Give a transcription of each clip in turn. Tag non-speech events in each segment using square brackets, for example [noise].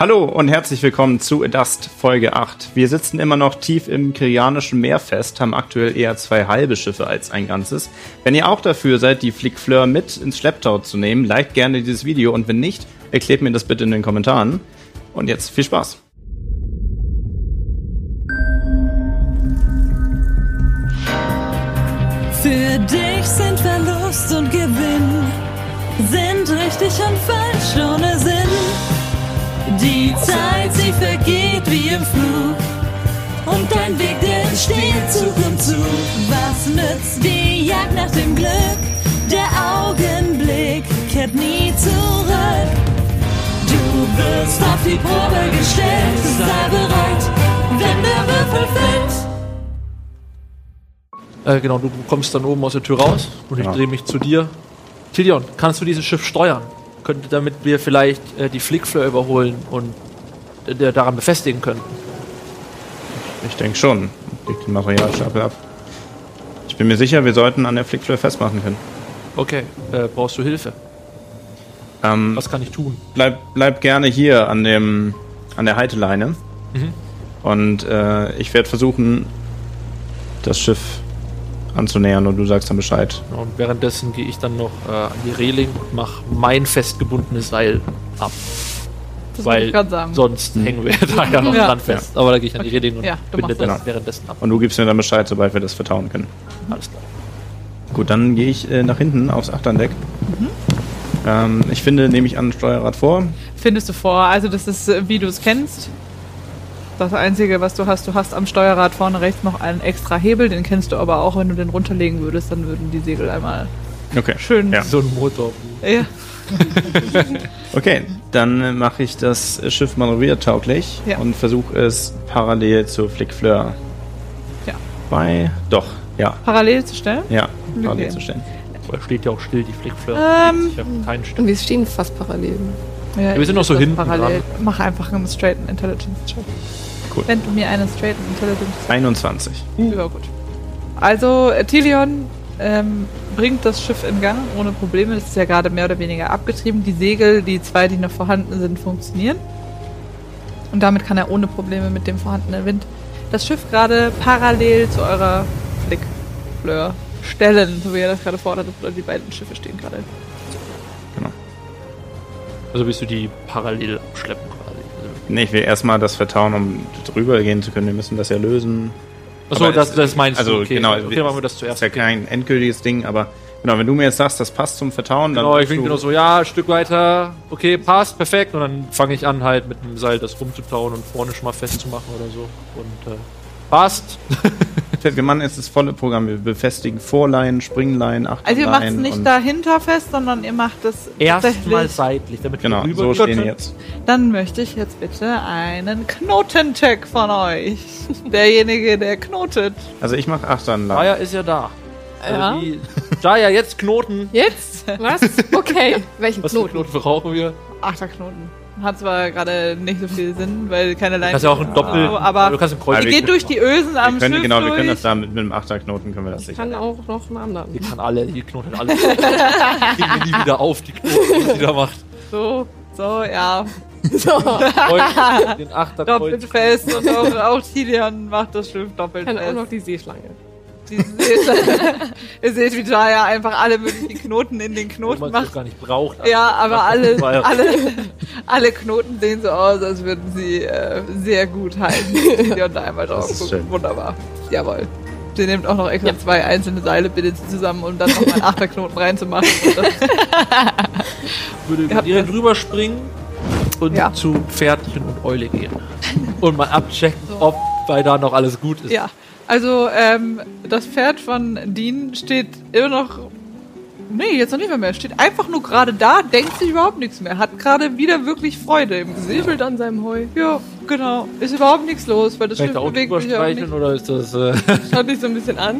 Hallo und herzlich willkommen zu Dust Folge 8. Wir sitzen immer noch tief im Kirianischen Meer fest, haben aktuell eher zwei halbe Schiffe als ein ganzes. Wenn ihr auch dafür seid, die Flick Fleur mit ins Schlepptau zu nehmen, liked gerne dieses Video und wenn nicht, erklärt mir das bitte in den Kommentaren. Und jetzt viel Spaß. Für dich sind Verlust und Gewinn, sind richtig und falsch ohne Sinn. Die Zeit, sie vergeht wie im Flug. Und dein Weg, der entsteht Zug um Zug. Was nützt die Jagd nach dem Glück? Der Augenblick kehrt nie zurück. Du wirst auf die Probe gestellt. Sei bereit, wenn der Würfel fällt. Äh, genau, du kommst dann oben aus der Tür raus und ich Ja. drehe mich zu dir. Tilion, kannst du dieses Schiff steuern? Könnte, damit wir vielleicht äh, die Flickfleur überholen und äh, daran befestigen könnten. Ich denke schon. Leg den Materialstapel ab. Ich bin mir sicher, wir sollten an der Flick Fleur festmachen können. Okay, äh, brauchst du Hilfe? Ähm, Was kann ich tun? bleib, bleib gerne hier an dem an der Halteleine. Mhm. Und äh, ich werde versuchen, das Schiff anzunähern und du sagst dann Bescheid. Und währenddessen gehe ich dann noch äh, an die Reling und mache mein festgebundenes Seil ab. Das Weil ich gerade sagen. sonst hängen wir [laughs] da ja noch Ja. dran fest. Aber da gehe ich an die Reling und Ja, binde das das. währenddessen ab. Und du gibst mir dann Bescheid, sobald wir das vertauen können. Alles klar. Gut, dann gehe ich äh, nach hinten aufs Achterdeck. Ähm, ich finde, nehme ich an, Steuerrad vor. Findest du vor. Also das ist, äh, wie du es kennst. Das Einzige, was du hast, du hast am Steuerrad vorne rechts noch einen extra Hebel, den kennst du aber auch, wenn du den runterlegen würdest, dann würden die Segel einmal Okay. schön. Ja. So ein Motor. Ja. [laughs] Okay, dann mache ich das Schiff manövriertauglich Ja. und versuche es parallel zur Flick Fleur. Ja. Bei. Doch, ja. Parallel zu stellen. Ja, parallel Okay. zu stellen. Da steht ja auch still, die Flickfleur. Ähm. ich habe keinen Stück. Und wir stehen fast parallel. Ja, wir sind noch so hinten Parallel. Mach einfach einen straighten Intelligence Check. Cool. Wenn du mir einen straighten Intelligence 21. Ja, gut. Also, Tilion ähm, bringt das Schiff in Gang ohne Probleme. Es ist ja gerade mehr oder weniger abgetrieben. Die Segel, die zwei, die noch vorhanden sind, funktionieren. Und damit kann er ohne Probleme mit dem vorhandenen Wind das Schiff gerade parallel zu eurer Flickfleur stellen, so wie er das gerade fordert. Oder die beiden Schiffe stehen gerade. Genau. Also willst du die parallel abschleppen quasi. Also, Nee, ich will erstmal das vertauen, um drüber gehen zu können. Wir müssen das ja lösen. Achso, das, das meinst also, du. Okay, genau, okay, machen wir das Das zuerst. ist ja kein endgültiges Ding, aber genau, wenn du mir jetzt sagst, das passt zum Vertauen, dann. Genau, ich du- nur so, ja, ein Stück weiter, okay, passt, perfekt. Und dann fange ich an, halt mit dem Seil das rumzutauen und vorne schon mal festzumachen oder so. Und äh, passt. [laughs] Wir machen jetzt das volle Programm. Wir befestigen Vorleihen, Springleihen, Also ihr macht es nicht dahinter fest, sondern ihr macht es Erstmal seitlich, damit Genau, wir so rüber stehen wir jetzt. Dann möchte ich jetzt bitte einen Knotencheck von euch. [laughs] Derjenige, der knotet. Also ich mache Achternleihen. Jaya ist ja da. Also Ja. Jaya, jetzt Knoten. Jetzt? Was? Okay. [laughs] Welchen Was für Knoten? Knoten brauchen wir? Achterknoten. Hat zwar gerade nicht so viel Sinn, weil keine Du Leine. kannst ja auch ein Doppel. aber du kannst ein Kreuz. Aber wir geht durch die Ösen am Wir können, Schiff genau, wir können das da mit, mit einem Achterknoten können wir das Ich sicher. kann auch noch einen anderen. Die kann alle, die knotet alle. [laughs] Kriegen wir nie wieder auf, die Knoten, die sie da macht. So, so, ja. So. Den [laughs] Achter Doppelt fest und auch, auch Tilian macht das Schiff doppelt Ich kann auch fest. noch die Seeschlange. [laughs] Die seht, ihr seht, wie Jaya einfach alle möglichen Knoten in den Knoten man es macht. gar nicht braucht. Ja, aber alle, alle, alle Knoten sehen so aus, als würden sie äh, sehr gut halten. [laughs] Die und da einmal drauf gucken. Wunderbar. Jawohl. Sie nimmt auch noch extra zwei einzelne Seile, bindet sie zusammen, um dann noch mal einen Achterknoten reinzumachen. [laughs] Würde Ihr über direkt rüberspringen und Ja. zu Pferdchen und Eule gehen. Und mal abchecken, ob bei da noch alles gut ist. ja. Also, ähm, das Pferd von Dean steht immer noch Nee, jetzt noch nicht mehr mehr. Steht einfach nur gerade da, denkt sich überhaupt nichts mehr. Hat gerade wieder wirklich Freude im Gesicht. Säbelt an seinem Heu. Ja, genau. Ist überhaupt nichts los, weil das Schiff bewegt sich auch nicht. oder ist das. Äh, [laughs] Schaut dich so ein bisschen an.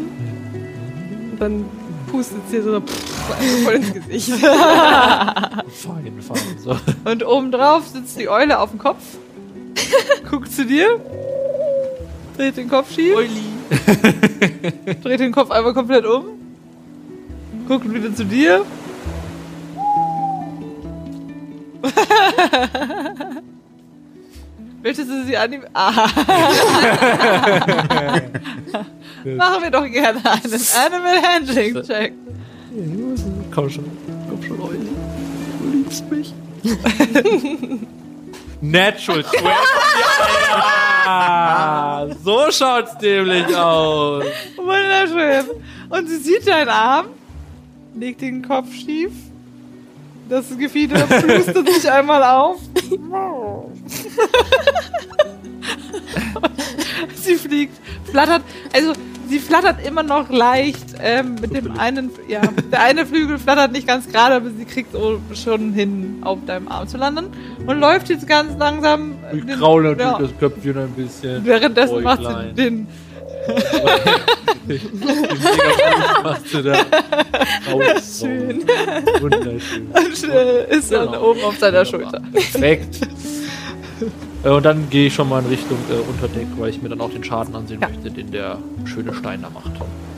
Und dann pustet es dir so pff, einfach voll ins Gesicht. [laughs] fein, fein. So. Und obendrauf sitzt die Eule auf dem Kopf. [laughs] Guckt zu dir. Dreht den Kopf schief. [laughs] Dreht den Kopf einmal komplett um. Guckt wieder zu dir. [laughs] Möchtest du sie annehmen? Ah. [laughs] Machen wir doch gerne einen Animal Handling Check. Komm schon, komm schon, Euli. Du liebst mich. Natural 20. ja! So schaut's nämlich aus. Wunderschön. Und sie sieht deinen Arm, legt den Kopf schief. Das Gefieder plustert sich einmal auf. [laughs] [laughs] [laughs] [laughs] sie fliegt, flattert, also sie flattert immer noch leicht ähm, mit dem einen, ja, der eine Flügel flattert nicht ganz gerade, aber sie kriegt so schon hin, auf deinem Arm zu landen und läuft jetzt ganz langsam. Ich den- kraule natürlich ja, das Köpfchen ein bisschen. Währenddessen macht sie den machst du da. Schön. Wunderschön. und äh, ist dann Genau. oben auf seiner Schulter. Perfekt. [laughs] Äh, Und dann gehe ich schon mal in Richtung äh, Unterdeck, weil ich mir dann auch den Schaden ansehen Ja. möchte, den der schöne Stein da macht.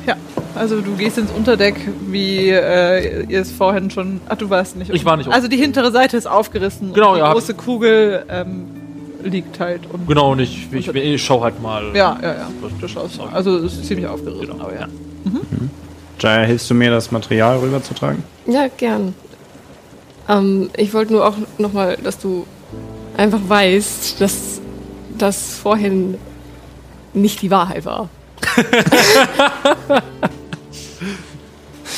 Ja, also du gehst ins Unterdeck, wie äh, ihr es vorhin schon. Ach, du warst nicht. Ich war nicht Also die hintere Seite ist aufgerissen. Genau, und die ja, große Kugel ähm, liegt halt. Und Genau, und ich, ich, ich schau halt mal. Ja, ja, ja. Du schaust mal. Also es ist ziemlich aufgerissen, Genau. aber ja. Jaya, hilfst du mir, das Material rüberzutragen? Ja, gern. Ähm, ich wollte nur auch nochmal, dass du einfach weißt, dass das vorhin nicht die Wahrheit war. [laughs]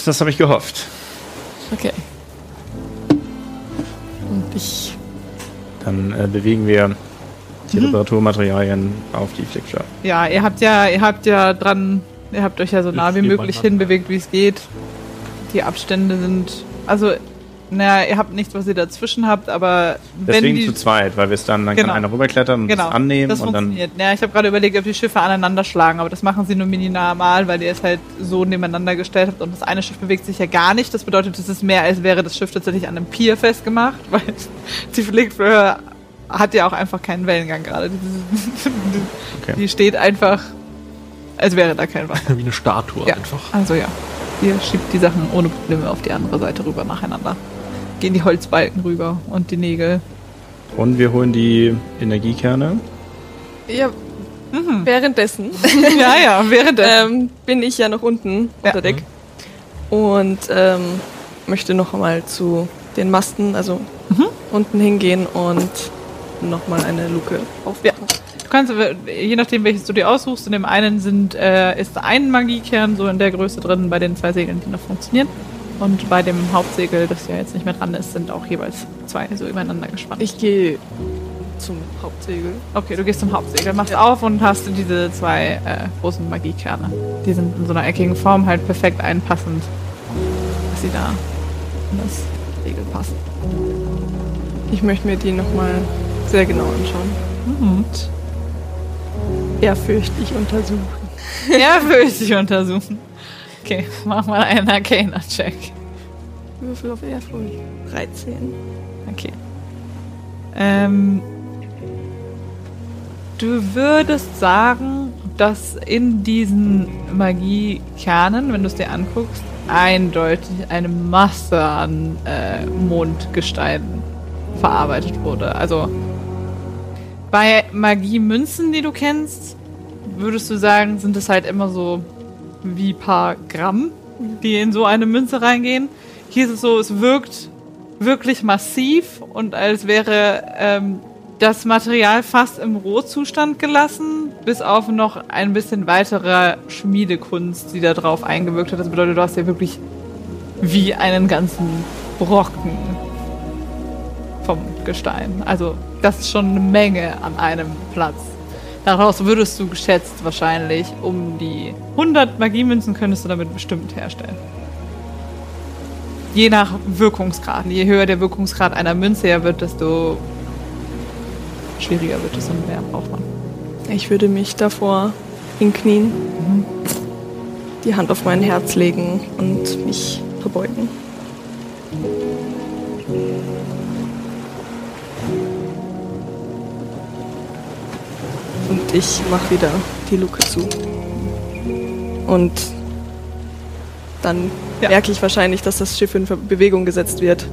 Das habe ich gehofft. Okay. Und ich. Dann äh, bewegen wir die Mhm. Reparaturmaterialien auf die Flickschar. Ja, ihr habt ja, ihr habt ja dran, ihr habt euch ja so nah wie möglich hinbewegt, wie es geht. Die Abstände sind. Also, naja, ihr habt nichts, was ihr dazwischen habt, aber wenn Deswegen die. zu zweit, weil wir es dann, dann Genau. kann einer rüberklettern und Genau, das annehmen das und dann. funktioniert. Ja, ich habe gerade überlegt, ob die Schiffe aneinander schlagen, aber das machen sie nur minimal, weil ihr es halt so nebeneinander gestellt habt und das eine Schiff bewegt sich ja gar nicht. Das bedeutet, es ist mehr, als wäre das Schiff tatsächlich an einem Pier festgemacht, [laughs] weil die Flickflöhe hat ja auch einfach keinen Wellengang gerade. Die, [laughs] Okay. die steht einfach, als wäre da kein Wasser. [laughs] Wie eine Statue Ja, einfach. also ja. Ihr schiebt die Sachen ohne Probleme auf die andere Seite rüber nacheinander. Gehen die Holzbalken rüber und die Nägel. Und wir holen die Energiekerne. Ja, währenddessen [laughs] ja, ja, während der. ähm, bin ich ja noch unten Ja. unter Deck. Und ähm, möchte noch einmal zu den Masten, also unten hingehen und nochmal eine Luke aufmachen. Du kannst, aber, je nachdem, welches du dir aussuchst, in dem einen sind, äh, ist ein Magiekern so in der Größe drin, bei den zwei Segeln, die noch funktionieren. Und bei dem Hauptsegel, das ja jetzt nicht mehr dran ist, sind auch jeweils zwei so übereinander gespannt. Ich gehe zum Hauptsegel. okay, du gehst zum Hauptsegel, machst auf und hast diese zwei äh, großen Magiekerne. Die sind in so einer eckigen Form halt perfekt einpassend, dass sie da in das Segel passen. Ich möchte mir die nochmal sehr genau anschauen. Und ehrfürchtig untersuchen. Ehrfürchtig untersuchen. Okay, mach mal einen Arcana-Check. Würfel auf Ehrfurcht. 13. Okay. Ähm, du würdest sagen, dass in diesen Magiekernen, wenn du es dir anguckst, eindeutig eine Masse an äh, Mondgesteinen verarbeitet wurde. Also bei Magiemünzen, die du kennst, würdest du sagen, sind es halt immer so wie paar Gramm, die in so eine Münze reingehen. Hier ist es so, es wirkt wirklich massiv und als wäre ähm, das Material fast im Rohzustand gelassen, bis auf noch ein bisschen weitere Schmiedekunst, die da drauf eingewirkt hat. Das bedeutet, du hast ja wirklich wie einen ganzen Brocken vom Gestein. Also das ist schon eine Menge an einem Platz. Daraus würdest du geschätzt wahrscheinlich um die 100 Magiemünzen könntest du damit bestimmt herstellen. je nach Wirkungsgrad. Je höher der Wirkungsgrad einer Münze ja wird, desto schwieriger wird es und mehr braucht man. Ich würde mich davor hinknien, die Hand auf mein Herz legen und mich verbeugen. Und ich mache wieder die Luke zu. Und dann Ja. merke ich wahrscheinlich, dass das Schiff in Bewegung gesetzt wird.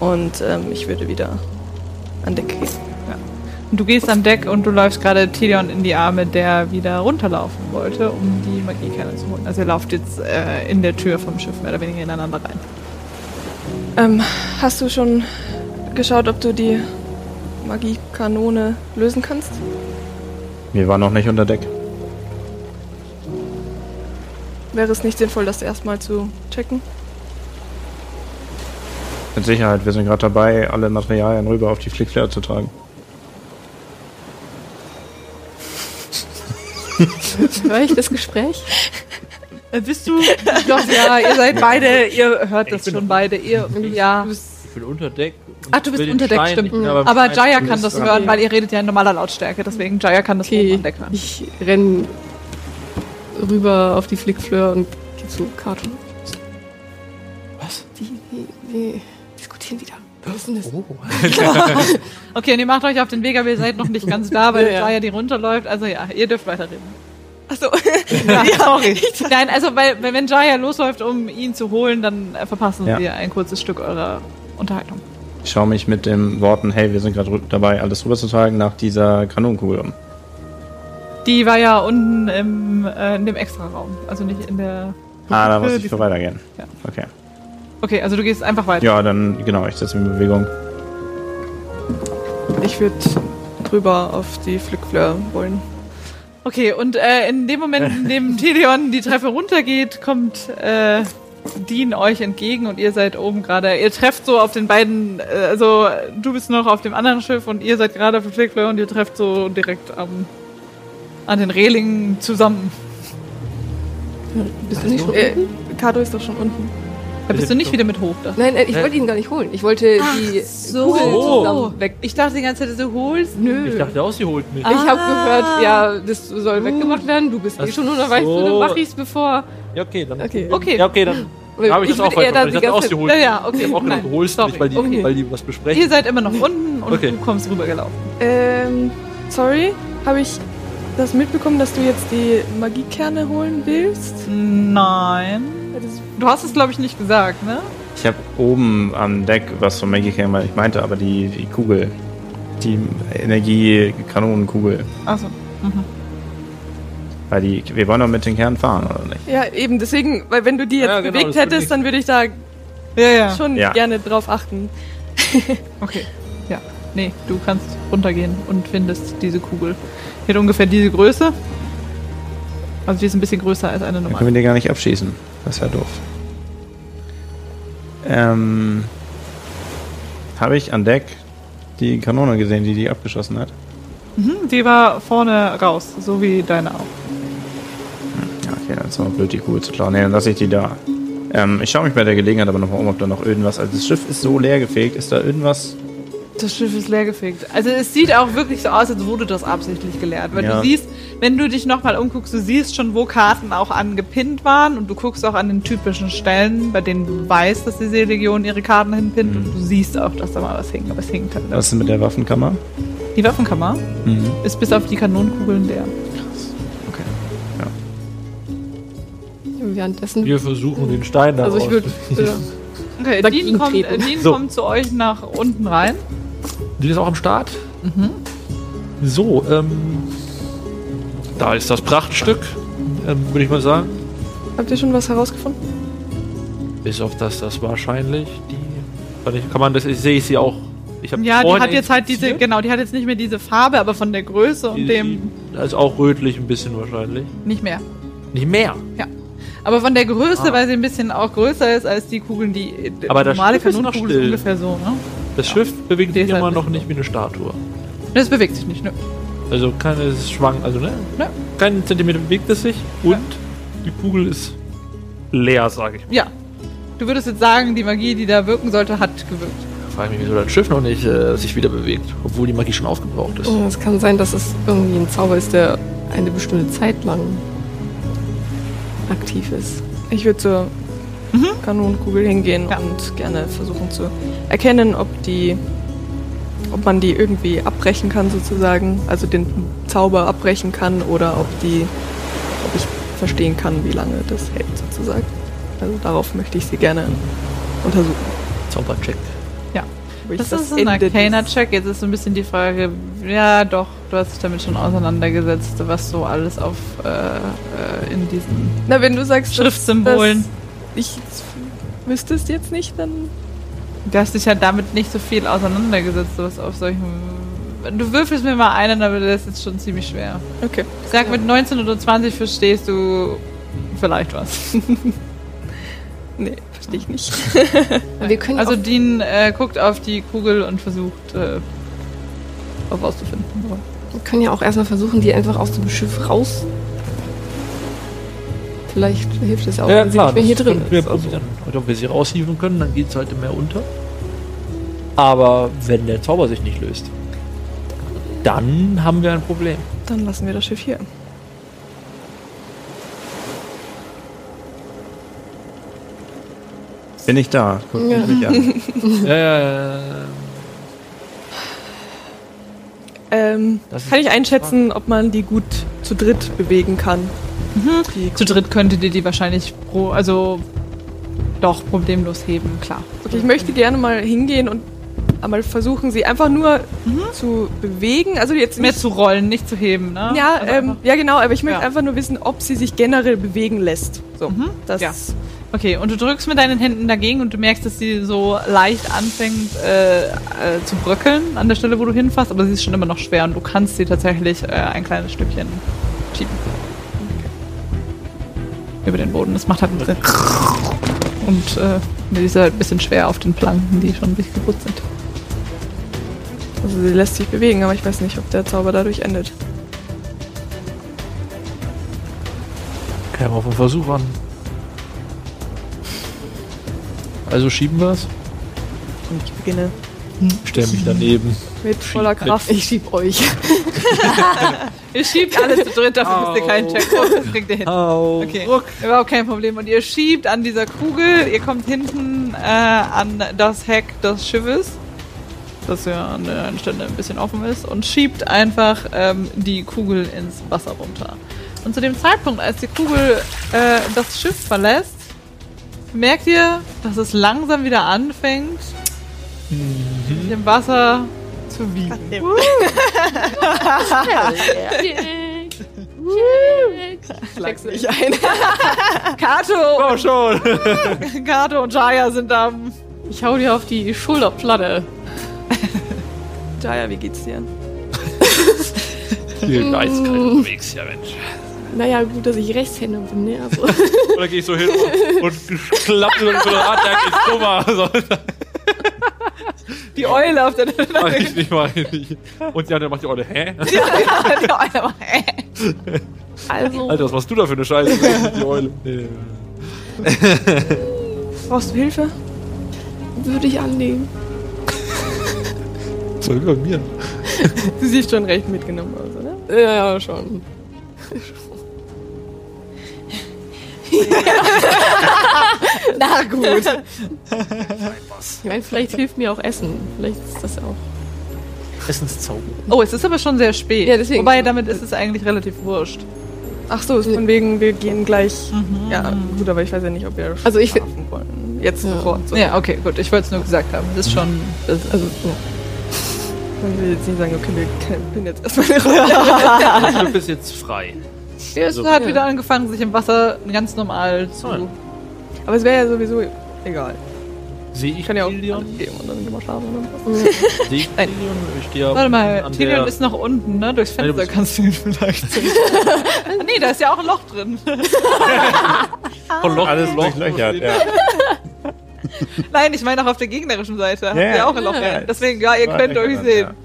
Und ähm, ich würde wieder an Deck gehen. Und du gehst an Deck und du läufst gerade Tilion in die Arme, der wieder runterlaufen wollte, um die Magiekerne zu holen. Also ihr lauft jetzt äh, in der Tür vom Schiff mehr oder weniger ineinander rein. Ähm, hast du schon geschaut, ob du die Magiekanone lösen kannst? Wir waren noch nicht unter Deck. Wäre es nicht sinnvoll, das erstmal zu checken? Mit Sicherheit, wir sind gerade dabei, alle Materialien rüber auf die Flickflair zu tragen. Höre ich das Gespräch? Äh, bist du? Doch, ja, ihr seid beide, ihr hört das schon beide. Ihr, ja. Ich bin unter Deck. Ach, du bist unter Deck, Stein stimmt. Aber Stein Jaya kann das okay. hören, weil ihr redet ja in normaler Lautstärke. Deswegen Jaya kann das oben Okay, an Deck hören. ich renn rüber auf die Flickfleur und geh zu Carton. Was? Die, die, die diskutieren wieder. Was ist denn das? Oh. [laughs] Okay, und ihr macht euch auf den Weg, aber ihr seid noch nicht ganz da, weil Ja, ja. Jaya die runterläuft. Also ja, ihr dürft weiterreden. Achso, [laughs] Ja, sorry. Nein, also weil, wenn Jaya losläuft, um ihn zu holen, dann verpassen Ja. sie ein kurzes Stück eurer Unterhaltung. Ich schaue mich mit den Worten, hey, wir sind gerade dabei, alles rüberzutragen, nach dieser Kanonenkugel um. Die war ja unten im, äh, in dem Extra-Raum, also nicht in der. Ah, da muss ich für weitergehen. Ja. Okay. Okay, also du gehst einfach weiter. Ja, dann, genau, ich setze mich in Bewegung. ich würde drüber auf die Flickfleur wollen. Okay, und äh, in dem Moment, in dem [laughs] Tilion die Treppe runtergeht, kommt äh, Dean euch entgegen und ihr seid oben gerade. Ihr trefft so auf den beiden, äh, also du bist noch auf dem anderen Schiff und ihr seid gerade auf dem Flickfleur und ihr trefft so direkt am, an den Rehlingen zusammen. Bist du nicht schon Äh, unten? Kado ist doch schon unten. Da bist du nicht wieder mit hoch. Da. Nein, ich wollte ihn gar nicht holen. Ich wollte die Kugel zusammen weg. Ich dachte die ganze Zeit, du holst. Nö. Ich dachte auch, sie holt mich. Ich habe gehört, ja, das soll weggemacht werden. Du bist eh Ach schon unterwegs, so. dann mach ich's bevor. Ja, okay, dann. Okay. Okay. Ja, okay, dann habe ich, das auch weiter. Ich die dachte auch, ganze sie Zeit- holt Ja, okay. Ich hab auch gedacht, Nein, du holst sorry. mich, weil die, Okay. weil die was besprechen. Ihr seid immer noch unten und Okay. du kommst rübergelaufen. Ähm, sorry, habe ich das mitbekommen, dass du jetzt die Magiekerne holen willst? Nein. Du hast es, glaube ich, nicht gesagt, ne? Ich habe oben am Deck was von Maggie King, ich meinte aber die, die Kugel. Die Energiekanonenkugel. Achso. Weil die, wir wollen doch mit den Kernen fahren, oder nicht? Ja, eben, deswegen, weil wenn du die jetzt Ja, genau, bewegt ich- hättest, dann würde ich da Ja, ja. schon Ja. gerne drauf achten. [laughs] Okay. Ja. Nee, du kannst runtergehen und findest diese Kugel. Die hat ungefähr diese Größe. Also die ist ein bisschen größer als eine Dann können normale. wir die gar nicht abschießen. Das ist ja doof. Ähm, habe ich an Deck die Kanone gesehen, die die abgeschossen hat? Mhm, die war vorne raus, so wie deine auch. Ja, okay, dann ist mal blöd, die Kugel zu klauen. Nee, dann lasse ich die da. Ähm, ich schaue mich bei der Gelegenheit aber nochmal um, ob da noch irgendwas. Also das Schiff ist so leer gefegt. Ist da irgendwas? Das Schiff ist leergefegt. Also es sieht auch wirklich so aus, als wurde das absichtlich geleert. Weil Ja. du siehst, wenn du dich nochmal umguckst, du siehst schon, wo Karten auch angepinnt waren und du guckst auch an den typischen Stellen, bei denen du weißt, dass die Seelegion ihre Karten hinpinnt und du siehst auch, dass da mal was hängt. Aber es hängt halt. Was ist mit der Waffenkammer? Die Waffenkammer Mhm. ist bis auf die Kanonenkugeln leer. Währenddessen. Wir versuchen den Stein da Also ich würde. Äh, Okay, Dean, kommt, äh, Dean So. kommt zu euch nach unten rein. Die ist auch am Start. So, ähm. Da ist das Prachtstück, ähm, würde ich mal sagen. Habt ihr schon was herausgefunden? Bis auf das, das wahrscheinlich die. Kann, ich, kann man das, ich sehe ich sie auch. Ich Ja, die hat jetzt halt diese, genau, die hat jetzt nicht mehr diese Farbe, aber von der Größe und Die- dem die- Also auch rötlich ein bisschen wahrscheinlich. nicht mehr. Nicht mehr. Aber von der Größe, Ah. weil sie ein bisschen auch größer ist als die Kugeln, die äh, Aber das normale Schiff ist noch still. ungefähr so, ne? Das Schiff bewegt sich halt immer noch nicht wie eine Statue. Das bewegt sich nicht, ne? Also keine Schwang, also ne? Ne. Kein Zentimeter bewegt es sich und die Kugel ist leer, sage ich. Ja. Du würdest jetzt sagen, die Magie, die da wirken sollte, hat gewirkt. Frage mich, wieso das Schiff noch nicht äh, sich wieder bewegt, obwohl die Magie schon aufgebraucht ist. Oh, Es kann sein, dass es irgendwie ein Zauber ist, der eine bestimmte Zeit lang aktiv ist. Ich würde zur Kanonenkugel hingehen Ja. und gerne versuchen zu erkennen, ob die, ob man die irgendwie abbrechen kann sozusagen, also den Zauber abbrechen kann oder ob die, ob ich verstehen kann, wie lange das hält sozusagen. Also darauf möchte ich sie gerne untersuchen. Zaubercheck. Ob ich Das, ist ein Arcana-Check. Jetzt ist so ein bisschen die Frage, ja doch, du hast dich damit schon auseinandergesetzt, was so alles auf äh, äh, in diesen Na, wenn du sagst, Schriftsymbolen. ich wüsste es jetzt nicht, dann Du hast dich ja damit nicht so viel auseinandergesetzt, was auf solchen. Du würfelst mir mal einen, aber das ist jetzt schon ziemlich schwer. okay. Ich sag, mit 19 oder 20 verstehst du vielleicht was. [laughs] Nee, verstehe ich nicht. [laughs] Wir können Also also Dean äh, guckt auf die Kugel und versucht, äh, was rauszufinden. wir können ja auch erstmal versuchen, die einfach aus dem Schiff raus. Vielleicht hilft es auch, Ja, wenn sie klar, nicht mehr hier drin wir ist. Also, probieren. Und ob wir sie raushieven können, dann geht es halt im Meer unter. Aber wenn der Zauber sich nicht löst, dann haben wir ein Problem. Dann lassen wir das Schiff hier. Bin ich da? Guck Ja. mich an. ja, ja, ja. Ähm, kann ich einschätzen, ob man die gut zu dritt bewegen kann? Die Zu dritt könntet ihr die wahrscheinlich pro, also doch problemlos heben, klar. Okay, ich möchte gerne mal hingehen und einmal versuchen, sie einfach nur zu bewegen. Also jetzt Mehr nicht, zu rollen, nicht zu heben, ne? ja, Also ähm, ja genau, aber ich möchte Ja. einfach nur wissen, ob sie sich generell bewegen lässt. So, das Ja. Okay, und du drückst mit deinen Händen dagegen und du merkst, dass sie so leicht anfängt äh, äh, zu bröckeln an der Stelle, wo du hinfasst, aber sie ist schon immer noch schwer und du kannst sie tatsächlich äh, ein kleines Stückchen schieben. Über den Boden. Das macht halt ein bisschen und äh, die ist halt ein bisschen schwer auf den Planken, die schon richtig kaputt sind. Also sie lässt sich bewegen, aber ich weiß nicht, ob der Zauber dadurch endet. Käme auf den Versuch an. Also schieben wir es. Und ich beginne Stell mich daneben. mit voller Kraft. Ich schieb euch. [laughs] Ihr schiebt alle zu dritt, dafür müsst ihr keinen Check machen. Das kriegt ihr hin. Au. Okay, überhaupt kein Problem. Und ihr schiebt an dieser Kugel, ihr kommt hinten äh, an das Heck des Schiffes, das ja an der einen Stelle ein bisschen offen ist, und schiebt einfach ähm, die Kugel ins Wasser runter. Und zu dem Zeitpunkt, als die Kugel äh, das Schiff verlässt, merkt ihr, dass es langsam wieder anfängt, sich im Wasser zu wiegen. Schlag mich ein. Kato, Oh, schon. [laughs] Kato und Jaya sind da. Ich hau dir auf die Schulterplatte. Jaya, wie geht's dir? Viel Eiskalt unterwegs, ja Mensch. Naja, gut, dass ich Rechtshänder bin, ne? Also, [laughs] Oder gehe ich so hin und, und klappe so eine Art, der geht dummer. So, Die Eule auf der mach ich nicht, mach ich nicht. Und ja, dann macht die Eule, hä? [laughs] Die Eule macht, äh. also Alter, was machst du da für eine Scheiße? Die Eule. Nee. Brauchst du Hilfe? würde ich annehmen. Soll über mir. [laughs] Du siehst schon recht mitgenommen aus, oder? Ja, ja, schon. [laughs] Na gut. Ich meine, vielleicht hilft mir auch Essen. Vielleicht ist das ja auch. Essenszauber. Oh, es ist aber schon sehr spät. Ja, deswegen. Wobei, damit ist es eigentlich relativ wurscht. Ach so, ist von wegen, wir gehen gleich. Ja, gut, aber ich weiß ja nicht, ob wir Also ich schlafen wollen. Jetzt Ja. sofort. So. Ja, okay, gut. Ich wollte es nur gesagt haben. Das ist schon. Das, also, Man [laughs] will jetzt nicht sagen, okay, wir können jetzt erstmal eine Das Schiff ist jetzt frei. Ja, es So. hat Ja. wieder angefangen, sich im Wasser ganz normal zu. Ah. Aber es wäre ja sowieso egal. Sehe ich Ich kann ja auch Tilion? gehen und dann gehen wir schlafen oder was. Sehe ich [laughs] Tilion? Ich stehe ja Warte mal, an Tilion der- ist noch unten, ne? Durchs Nein, du Fenster kannst du ihn vielleicht [laughs] sehen. ah, nee, da ist ja auch ein Loch drin. [laughs] Von Loch Alles Loch. durchlöchert, ja. Nein, ich meine auch auf der gegnerischen Seite. Habt Ja, ihr auch ein Loch ja, rein. ja. Deswegen, ja, ihr könnt euch sehen. Also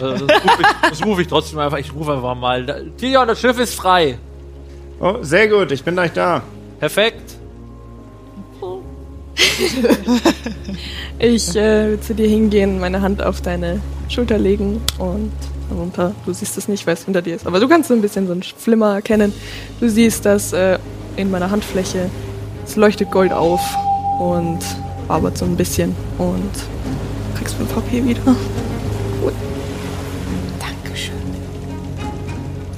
Das rufe ich, das ruf ich trotzdem einfach. Ich rufe einfach mal. Tilion, das Schiff ist frei. Oh, sehr gut, ich bin gleich da. Perfekt. Ich äh, will zu dir hingehen, meine Hand auf deine Schulter legen und darunter, du siehst es nicht, weil es hinter dir ist, aber du kannst so ein bisschen so einen Flimmer erkennen. Du siehst, dass äh, in meiner Handfläche, es leuchtet Gold auf und wabert so ein bisschen und kriegst 5 HP wieder.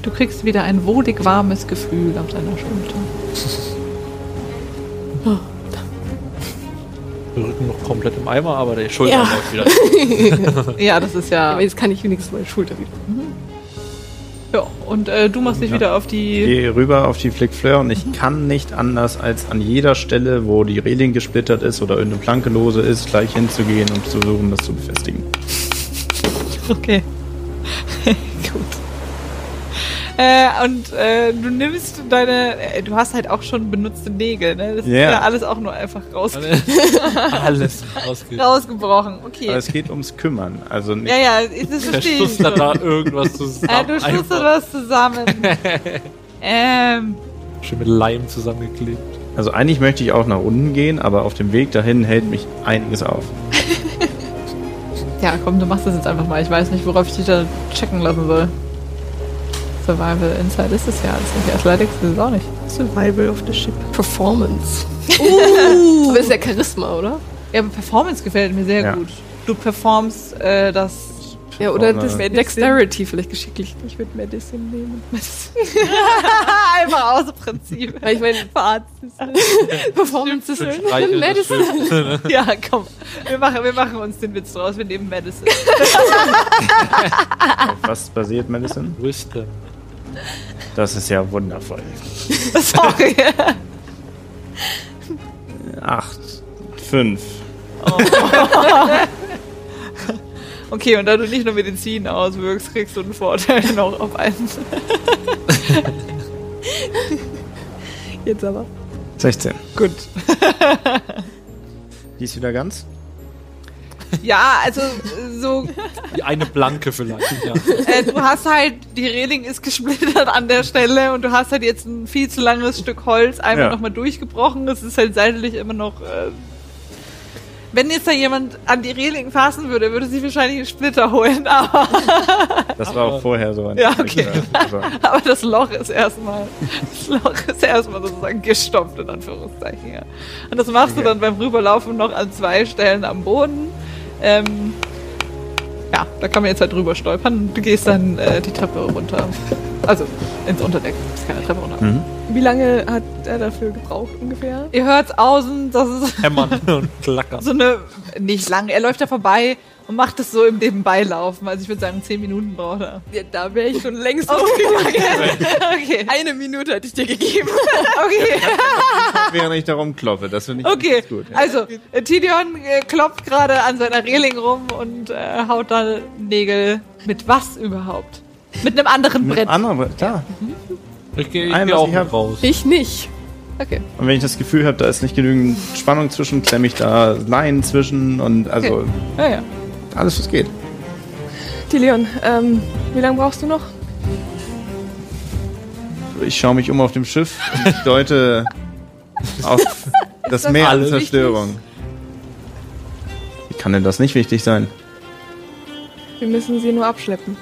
Du kriegst wieder ein wohlig warmes Gefühl auf deiner Schulter. Der Rücken noch komplett im Eimer, aber der Schulter Ja. läuft wieder. [laughs] Ja, das ist ja. Aber jetzt kann ich wenigstens meine Schulter wieder. ja. Und äh, du machst dich Ja. wieder auf die. gehe rüber auf die Flick Fleur und ich kann nicht anders, als an jeder Stelle, wo die Reling gesplittert ist oder irgendeine Planke lose ist, gleich hinzugehen und zu versuchen, das zu befestigen. Okay. Äh, und äh, du nimmst deine. Äh, du hast halt auch schon benutzte Nägel, ne? Das Ja. ist ja alles auch nur einfach raus, [laughs] Alles rausge... rausgebrochen. Okay. Aber es geht ums Kümmern. Also nicht, ja, ja, das verstehe ich. schon. da irgendwas zusammen. Äh, du schustert was zusammen. [laughs] ähm. Schön mit Leim zusammengeklebt. also eigentlich möchte ich auch nach unten gehen, aber auf dem Weg dahin hält mich einiges auf. [laughs] Ja, komm, du machst das jetzt einfach mal. Ich weiß nicht, worauf ich dich da checken lassen soll. Survival Inside ist es ja alles nicht. Athletics ist es auch nicht. Survival of the Ship. Performance. Uh. Aber ist ja Charisma, oder? Ja, aber Performance gefällt mir sehr Ja. gut. Du performst äh, das. Ja, oder das Dexterity vielleicht geschicklich. Ich würde Medicine nehmen. [laughs] [laughs] einfach aus Prinzip. Weil ich meine, [laughs] Performance ist streicheln, das Medicine. Ja, komm. Wir machen, wir machen uns den Witz draus. Wir nehmen Medicine. Auf was basiert Medicine? Wisdom. Das ist ja wundervoll. [laughs] Sorry. Acht, fünf. [laughs] Okay, und da du nicht nur Medizin auswirkst, kriegst du einen Vorteil noch auf eins. [laughs] Jetzt aber. 16. Gut. Die ist wieder ganz? Ja, also so, Die eine Blanke vielleicht. Ja. äh, du hast halt, die Reling ist gesplittert an der Stelle und du hast halt jetzt ein viel zu langes Stück Holz einfach Ja. nochmal durchgebrochen. Es ist halt seitlich immer noch. Äh, wenn jetzt da jemand an die Reling fassen würde, würde sich wahrscheinlich einen Splitter holen, aber, [laughs] Das war auch vorher so. ein- Ja, okay. Also, [laughs] aber das Loch ist erstmal, das Loch ist erstmal sozusagen gestopft, in Anführungszeichen, ja. Und das machst du Okay. dann beim Rüberlaufen noch an zwei Stellen am Boden. Ähm, ja, da kann man jetzt halt drüber stolpern. Du gehst dann äh, die Treppe runter. Also ins Unterdeck. Das ist keine Treppe runter. mhm. Wie lange hat er dafür gebraucht ungefähr? Ihr hört außen, das ist Hämmern und klackern. [laughs] so eine, nicht lang, er läuft da vorbei und macht das so im Nebenbeilaufen. Also ich würde sagen, zehn Minuten braucht er. Ja, da wäre ich schon längst [laughs] Okay. okay. Eine Minute hätte ich dir gegeben. [laughs] Okay. [laughs] Während ich darum klopfe, das finde ich Okay, gut. Ja. also äh, Tidion äh, klopft gerade an seiner Reling rum und äh, haut da Nägel. Mit was überhaupt? Mit einem anderen Mit Brett. anderen, klar. Ich gehe ich Ein, geh auch ich hab. raus. Ich nicht. Okay. Und wenn ich das Gefühl habe, da ist nicht genügend Spannung zwischen, klemme ich da Leinen zwischen und also Okay. Ja, ja. Alles, was geht. Tilion, ähm, wie lange brauchst du noch? Ich schaue mich um auf dem Schiff und ich deute [laughs] auf das das Meer an Zerstörung. Wie kann denn das nicht wichtig sein? Wir müssen sie nur abschleppen.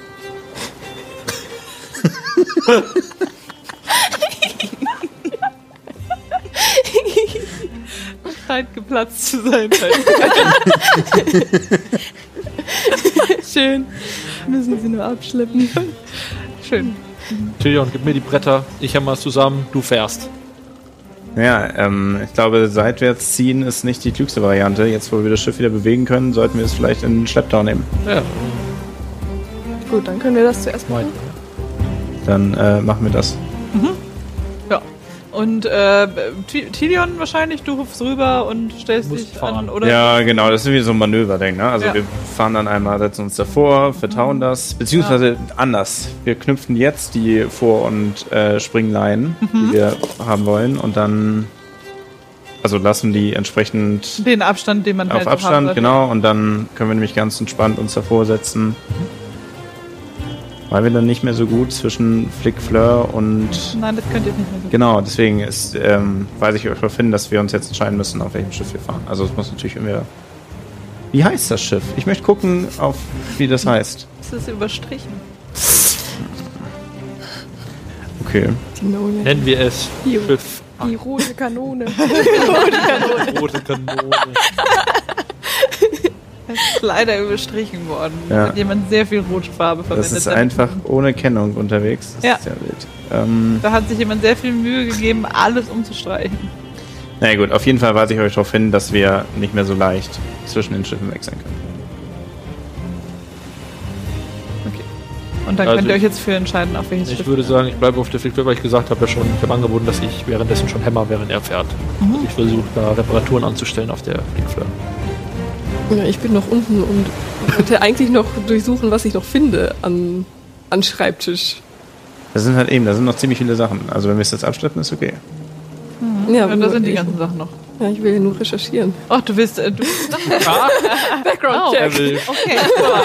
Scheint geplatzt zu sein. [laughs] Schön. Müssen sie nur abschleppen. Schön. Tyrion, gib mir die Bretter. Ich hämmer es zusammen. Du fährst. Ja, ähm, ich glaube, seitwärts ziehen ist nicht die klügste Variante. Jetzt, wo wir das Schiff wieder bewegen können, sollten wir es vielleicht in den Schlepptau nehmen. Ja, Gut, dann können wir das zuerst machen. Dann äh, machen wir das. Ja. Und äh, Ti- Tilion wahrscheinlich, du rufst rüber und stellst Musst dich fahren. an, oder? Ja, genau, das ist wie so ein Manöverding. Ne? Also Ja. wir fahren dann einmal, setzen uns davor, vertauen das, beziehungsweise anders. Wir knüpfen jetzt die Vor- und äh, Springleinen, die wir haben wollen, und dann also lassen die entsprechend Den Abstand, den man halt auf haben Abstand, genau, und dann können wir nämlich ganz entspannt uns davor setzen. Weil wir dann nicht mehr so gut zwischen Flick, Fleur und Nein, das könnt ihr nicht mehr so. Genau, deswegen ist, ähm, weiß ich euch darauf hin, dass wir uns jetzt entscheiden müssen, auf welchem Schiff wir fahren. Also es muss natürlich irgendwie. Wie heißt das Schiff? Ich möchte gucken, auf wie das heißt. Es ist überstrichen. Okay. Die. Nennen wir es Jo. Schiff [laughs] Die rote Kanone. Rote Kanone. Es ist [laughs] leider überstrichen worden. Ja. Da hat jemand sehr viel rote Farbe verwendet. Das ist einfach ohne Kennung unterwegs. Das Ja. ist ja wild. Ähm, Da hat sich jemand sehr viel Mühe gegeben, alles umzustreichen. na ja, gut, auf jeden Fall weise ich euch darauf hin, dass wir nicht mehr so leicht zwischen den Schiffen wechseln können. Okay. Und dann Also könnt ihr euch ich- jetzt für entscheiden, auf welches Ich Schiff. würde sagen, ich bleibe auf der Flick, weil ich gesagt habe ja schon, ich habe angeboten, dass ich währenddessen schon hämmer, während er fährt. Mhm. Also ich versuche da Reparaturen anzustellen auf der Flickfleur. Ja, ich bin noch unten und wollte eigentlich noch durchsuchen, was ich noch finde an, an Schreibtisch. Das sind halt eben, da sind noch ziemlich viele Sachen. Also wenn wir es jetzt abschleppen, ist okay. Ja, Ja, da sind die ich, ganzen Sachen noch. ja, ich will ja nur recherchieren. Ach, du willst. Äh, du, [laughs] Background Oh. check. will okay, super.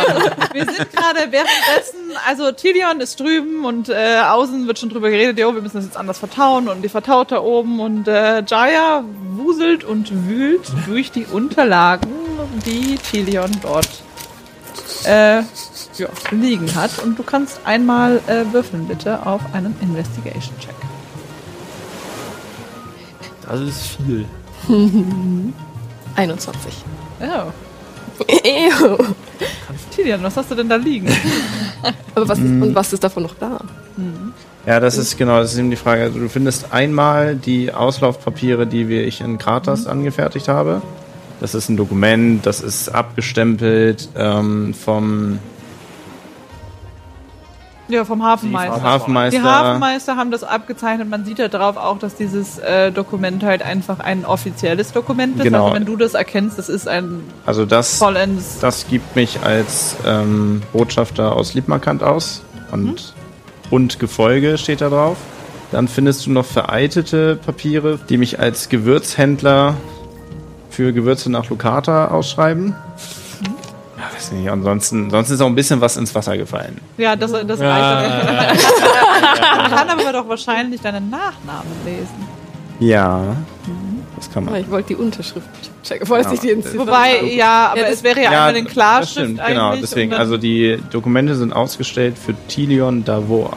Wir sind gerade währenddessen. Also, Tilion ist drüben und äh, außen wird schon drüber geredet. Jo, wir müssen das jetzt anders vertauen und die vertaut da oben. Und äh, Jaya wuselt und wühlt durch die Unterlagen, die Tilion dort äh, ja, liegen hat. Und du kannst einmal äh, würfeln, bitte, auf einen Investigation-Check. Das ist viel. [laughs] 21. Oh. Ew. [laughs] Tilion, was hast du denn da liegen? [laughs] Aber was ist, und was ist davon noch da? Ja, das ist genau, das ist eben die Frage. Also du findest einmal die Auslaufpapiere, die wir ich in Kratas angefertigt habe. Das ist ein Dokument, das ist abgestempelt ähm, vom Ja, vom Hafenmeister. Hafenmeister. Die Hafenmeister haben das abgezeichnet. Man sieht ja darauf auch, dass dieses äh, Dokument halt einfach ein offizielles Dokument ist. Genau. Also wenn du das erkennst, das ist ein Also das, vollends. das gibt mich als ähm, Botschafter aus Liebmarkant aus und, und Gefolge steht da drauf. Dann findest du noch vereitete Papiere, die mich als Gewürzhändler für Gewürze nach Lucata ausschreiben. Ja, weiß nicht, ansonsten, sonst ist auch ein bisschen was ins Wasser gefallen. Ja, das, das Ja. reicht. [laughs] Man kann aber doch wahrscheinlich deinen Nachnamen lesen. Ja, das kann man. ich wollte die Unterschrift checken, falls Ja, ich die entziffern Wobei, ja, aber Ja, das- es wäre ja, Ja, einmal in das Klarschrift stimmt, eigentlich. genau. Deswegen, also die Dokumente sind ausgestellt für Tilion Davor.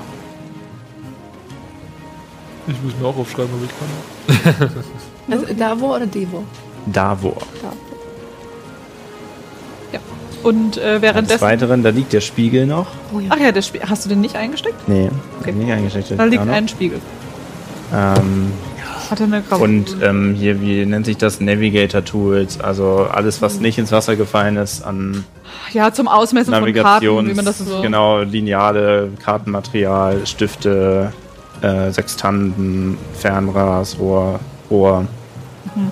Ich muss mir auch aufschreiben, ob ich kann. [laughs] Also, Davor oder Devor? Davor. Und äh, Des währenddessen. Weiteren, da liegt der Spiegel noch. Oh ja. Ach ja, der Spie hast du den nicht eingesteckt? Nee, Okay. nicht eingeschickt. Da liegt ein Spiegel. Ähm, Hat er eine Graue. und ähm, hier, wie nennt sich das? Navigator Tools. Also alles, was nicht ins Wasser gefallen ist an ja, zum Ausmessen von Karten, wie man das so. genau, Lineale, Kartenmaterial, Stifte, äh, Sextanten, Fernras, Rohr, Rohr. Mhm.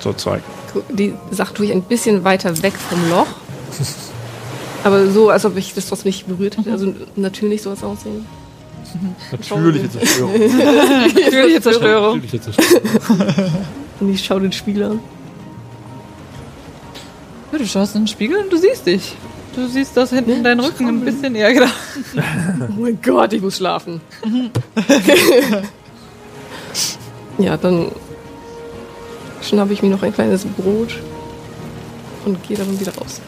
So Zeug. Die Sache tue ich ein bisschen weiter weg vom Loch. Aber so, als ob ich das trotzdem nicht berührt hätte. Also natürlich sowas aussehen. Natürliche [laughs] Zerstörung. Natürliche Zerstörung. Natürliche [laughs] Zerstörung. Und ich schaue den Spiegel an. Ja, du schaust in den Spiegel und du siehst dich. Du siehst das hinten dein Rücken ein bisschen eher genau. [laughs] Oh mein Gott, ich muss schlafen. ja, dann schnappe ich mir noch ein kleines Brot und gehe dann wieder raus.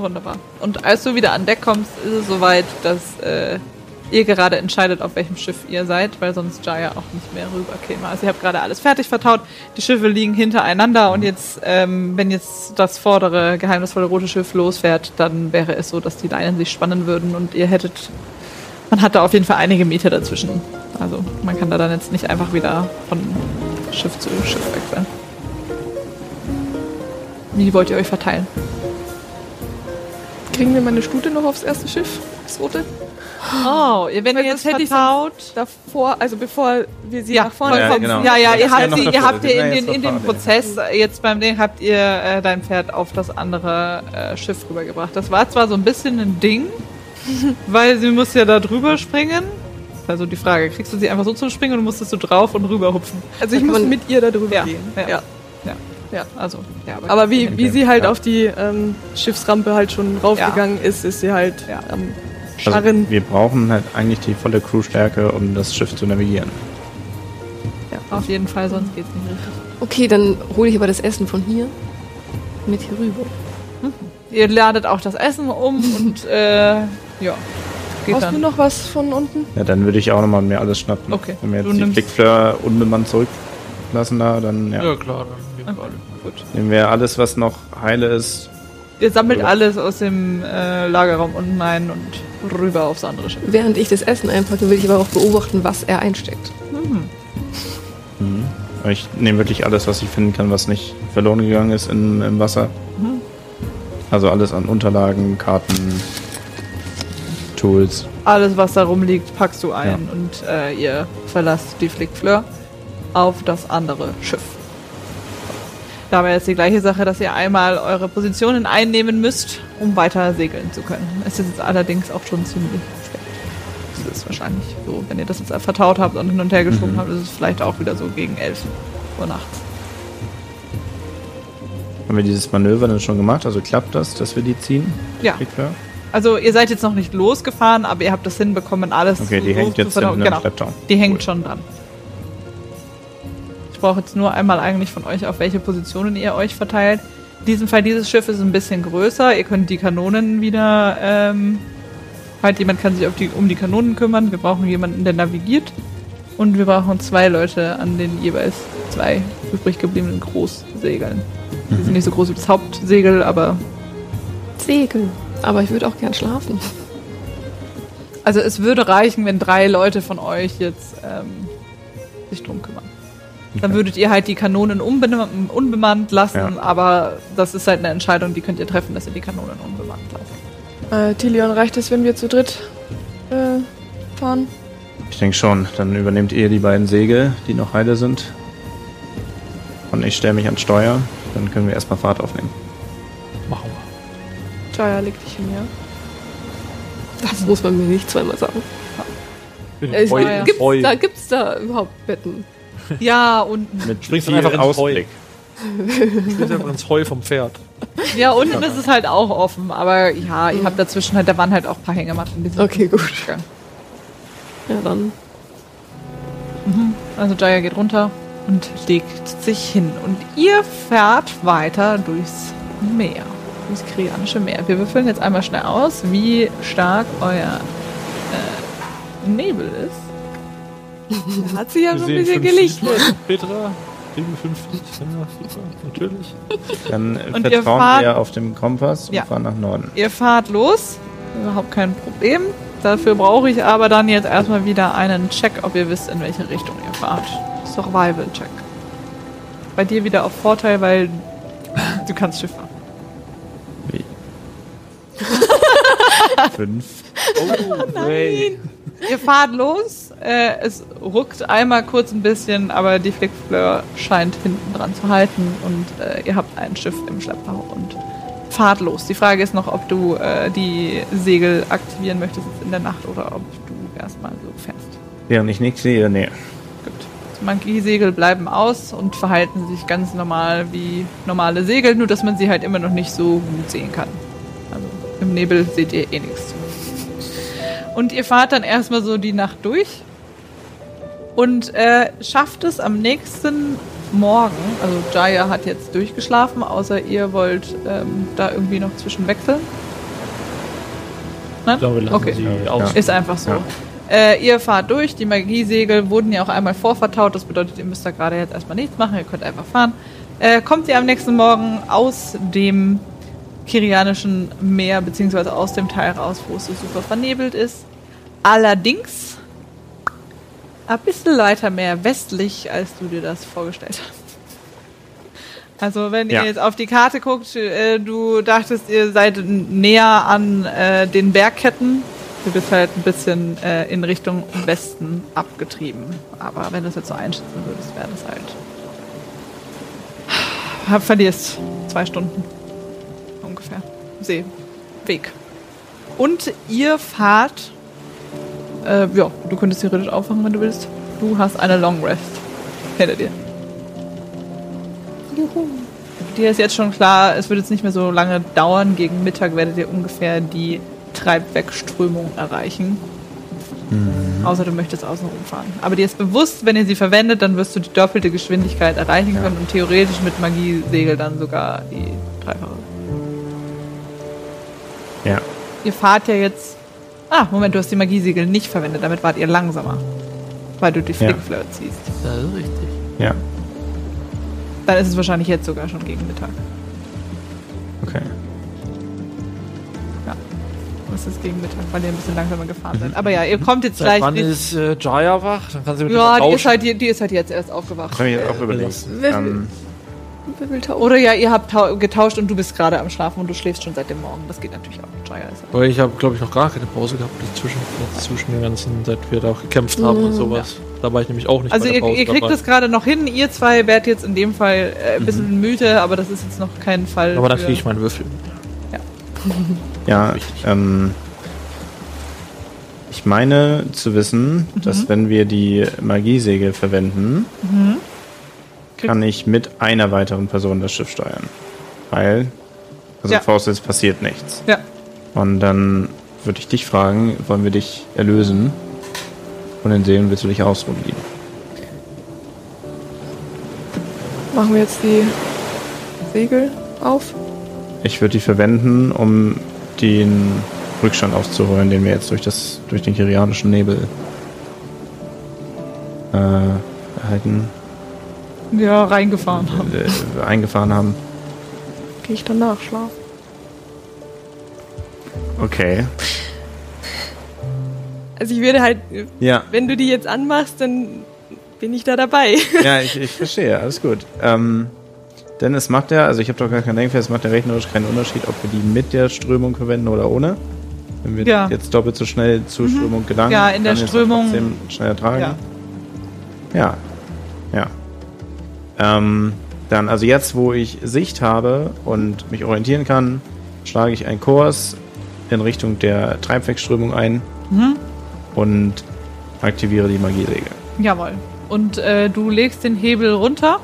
Wunderbar. Und als du wieder an Deck kommst, ist es soweit, dass äh, ihr gerade entscheidet, auf welchem Schiff ihr seid, weil sonst Jaya auch nicht mehr rüber käme. Also ihr habt gerade alles fertig vertaut, die Schiffe liegen hintereinander und jetzt, ähm, wenn jetzt das vordere geheimnisvolle rote Schiff losfährt, dann wäre es so, dass die Leinen sich spannen würden und ihr hättet, man hat da auf jeden Fall einige Meter dazwischen. Also man kann da dann jetzt nicht einfach wieder von Schiff zu Schiff wechseln. Wie wollt ihr euch verteilen? Kriegen wir meine Stute noch aufs erste Schiff? Das rote? Oh, wenn ihr jetzt das hätte ich vertaut, Davor, also bevor wir sie Ja, nach vorne Ja, kommen. genau. Ja, ja, ihr habt, sie, ihr habt ihr in, den, in dem Prozess, äh, jetzt beim Ding, habt ihr äh, dein Pferd auf das andere äh, Schiff rübergebracht. Das war zwar so ein bisschen ein Ding, [laughs] weil sie muss ja da drüber springen. Also die Frage, kriegst du sie einfach so zum Springen oder musstest du drauf und rüber hupfen? Also ich kann muss mit ihr da drüber Ja, gehen. ja. Ja. Ja, also, ja, Aber wie, wie sie halt ja. auf die ähm, Schiffsrampe halt schon raufgegangen ist, ist sie halt Ja. am Also, Scharren. wir brauchen halt eigentlich die volle Crewstärke, um das Schiff zu navigieren. auf jeden Fall, sonst geht's nicht richtig. Okay, dann hole ich aber das Essen von hier mit hier rüber. Ihr ladet auch das Essen um und äh, ja, geht Brauchst du dann. noch was von unten? Ja, dann würde ich auch nochmal mir alles schnappen. Okay. Wenn wir Du jetzt die nimmst- Flickfleur unbemannt zurücklassen da, dann ja, Ja, klar, dann nehmen wir alle. Gut. nehmen wir alles, was noch heile ist. Ihr sammelt Rüber. alles aus dem äh, Lagerraum unten ein und rüber aufs andere Schiff. Während ich das Essen einpacke, will ich aber auch beobachten, was er einsteckt. Mhm. Ich nehme wirklich alles, was ich finden kann, was nicht verloren gegangen ist im, im Wasser. Mhm. Also alles an Unterlagen, Karten, Tools. Alles, was da rumliegt, packst du ein und äh, ihr verlasst die Flickfleur auf das andere Schiff. Dabei ist die gleiche Sache, dass ihr einmal eure Positionen einnehmen müsst, um weiter segeln zu können. Es ist jetzt allerdings auch schon ziemlich spät. Es ist wahrscheinlich so, wenn ihr das jetzt vertaut habt und hin und her geschoben Mhm. habt, ist es vielleicht auch wieder so gegen 11 Uhr nachts. Haben wir dieses Manöver dann schon gemacht? Also klappt das, dass wir die ziehen? Ja, Flickfleur? Also ihr seid jetzt noch nicht losgefahren, aber ihr habt das hinbekommen, alles Okay, die so hängt zu jetzt in Genau. Schlepptau. Die hängt Cool. schon dran. Ich brauche jetzt nur einmal eigentlich von euch, auf welche Positionen ihr euch verteilt. In diesem Fall, dieses Schiff ist ein bisschen größer. Ihr könnt die Kanonen wieder. Ähm, halt, jemand kann sich auf die, um die Kanonen kümmern. Wir brauchen jemanden, der navigiert. Und wir brauchen zwei Leute an den jeweils zwei übrig gebliebenen Großsegeln. Die sind nicht so groß wie das Hauptsegel, aber. Segel. Aber ich würde auch gern schlafen. Also, es würde reichen, wenn drei Leute von euch jetzt ähm, sich drum kümmern. Dann Okay. würdet ihr halt die Kanonen unbe unbemannt lassen, Ja. aber das ist halt eine Entscheidung, die könnt ihr treffen, dass ihr die Kanonen unbemannt lasst. Äh, Tilion, reicht es, wenn wir zu dritt äh, fahren? Ich denke schon. Dann übernehmt ihr die beiden Segel, die noch heile sind. Und ich stelle mich ans Steuer. Dann können wir erstmal Fahrt aufnehmen. Jaya, leg dich hin, ja. Das muss man mir nicht zweimal sagen. In Äh, Heu- ja, ja. Gibt's, Heu. da, gibt's da überhaupt Betten? [laughs] Ja, unten. Mit Springst dann einfach ins Ausblick. Springst einfach ins Heu vom Pferd. Ja, unten ist es halt auch offen, aber ja, ihr habt dazwischen halt, da waren halt auch ein paar Hängematten. Die sind Okay, gut. gegangen. Ja, dann. Also Jaya geht runter und legt sich hin. Und ihr fährt weiter durchs Meer. Durchs Koreanische Meer. Wir würfeln jetzt einmal schnell aus, wie stark euer äh, Nebel ist. [laughs] Hat sie ja schon ein bisschen 50 gelichtet. Petra, kriegen wir 50. Ja, super, natürlich. Dann Und ihr vertrauen fahrt- wir auf dem Kompass und Ja. fahren nach Norden. Ihr fahrt los, überhaupt kein Problem. Dafür brauche ich aber dann jetzt erstmal wieder einen Check, ob ihr wisst, in welche Richtung ihr fahrt. Survival-Check. Bei dir wieder auf Vorteil, weil du kannst Schiff fahren. Fünf. Oh, [laughs] nein. Ihr fahrt los, äh, es ruckt einmal kurz ein bisschen, aber die Flickfleur scheint hinten dran zu halten und äh, ihr habt ein Schiff im Schlepptau und fahrt los. Die Frage ist noch, ob du äh, die Segel aktivieren möchtest jetzt in der Nacht oder ob du erstmal so fährst. Während ich nichts sehe, nee. Gut. Die Monkey-Segel bleiben aus und verhalten sich ganz normal wie normale Segel, nur dass man sie halt immer noch nicht so gut sehen kann. Im Nebel seht ihr eh nichts. Und ihr fahrt dann erstmal so die Nacht durch und äh, schafft es am nächsten Morgen, also Jaya hat jetzt durchgeschlafen, außer ihr wollt ähm, da irgendwie noch zwischen wechseln. Nein? Ich glaube, lassen Okay. sie Ja. Ist einfach so. Ja. Äh, ihr fahrt durch, die Magiesegel wurden ja auch einmal vorvertaut, das bedeutet, ihr müsst da gerade jetzt erstmal nichts machen, ihr könnt einfach fahren. Äh, kommt ihr am nächsten Morgen aus dem Kirianischen Meer, beziehungsweise aus dem Teil raus, wo es so super vernebelt ist. Allerdings ein bisschen weiter mehr westlich, als du dir das vorgestellt hast. Also wenn Ja. ihr jetzt auf die Karte guckt, äh, du dachtest, ihr seid näher an äh, den Bergketten. Du bist halt ein bisschen äh, in Richtung Westen abgetrieben. Aber wenn du es jetzt so einschätzen würdest, wäre das halt... Hab, verlierst zwei Stunden. Seeweg. Und ihr fahrt... Äh, ja, du könntest theoretisch aufwachen, wenn du willst. Du hast eine Long Rest hinter dir. dir ist jetzt schon klar, es wird jetzt nicht mehr so lange dauern. Gegen Mittag werdet ihr ungefähr die Treibwegströmung erreichen. Außer du möchtest außenrum fahren. Aber dir ist bewusst, wenn ihr sie verwendet, dann wirst du die doppelte Geschwindigkeit erreichen können und theoretisch mit Magiesegel dann sogar die dreifache. Ja. Ihr fahrt ja jetzt. Ah, Moment, du hast die Magiesegel nicht verwendet, damit wart ihr langsamer. Weil du die Ja. Flickflirt ziehst. Das ist richtig. Ja. Dann ist es wahrscheinlich jetzt sogar schon gegen Mittag. Okay. Es ist gegen Mittag, weil ihr ein bisschen langsamer gefahren seid. Aber ja, ihr kommt jetzt Seit gleich. wann nicht- ist äh, Jaya wach? Dann kann sie mit ja, dem die ist, halt, die, die ist halt jetzt erst aufgewacht. Das habe ich jetzt auch Äh. Wer- Ähm? Oder ja, ihr habt tau- getauscht und du bist gerade am Schlafen und du schläfst schon seit dem Morgen. Das geht natürlich auch. Jaya ist Aber ich habe, glaube ich, noch gar keine Pause gehabt zwischen, zwischen den ganzen, seit wir da auch gekämpft haben und sowas. Da war ich nämlich auch nicht Also bei der ihr, Pause ihr kriegt dabei. das gerade noch hin. Ihr zwei werdet jetzt in dem Fall äh, ein bisschen müde, aber das ist jetzt noch kein Fall. Aber dann kriege ich meinen Würfel. ja, [laughs] ähm, ich meine zu wissen, Mhm. dass wenn wir die Magiesegel verwenden, kann ich mit einer weiteren Person das Schiff steuern. Weil, also Ja. vorausgesetzt passiert nichts. Ja. Und dann würde ich dich fragen, wollen wir dich erlösen? Von den Seelen willst du dich ausruhen lieben? Machen wir jetzt die Segel auf? Ich würde die verwenden, um den Rückstand aufzuholen, den wir jetzt durch, das, durch den kirianischen Nebel äh, erhalten, Ja, reingefahren haben. äh, eingefahren haben. Gehe ich danach schlafen? Okay. Also ich würde halt, Ja, wenn du die jetzt anmachst, dann bin ich da dabei. [laughs] ja ich, ich verstehe, alles gut. Ähm, denn es macht ja, also ich habe doch gar keinen Denkfest, es macht ja rechnerisch keinen Unterschied, ob wir die mit der Strömung verwenden oder ohne. Wenn wir Ja. jetzt doppelt so schnell zur Strömung gelangen, Ja, in der Strömung- trotzdem schneller tragen. Ja. Ja. Ja. Ähm, dann, also jetzt, wo ich Sicht habe und mich orientieren kann, schlage ich einen Kurs in Richtung der Treibwegströmung ein Mhm. und aktiviere die Magiesegel. Jawohl. Und äh, du legst den Hebel runter.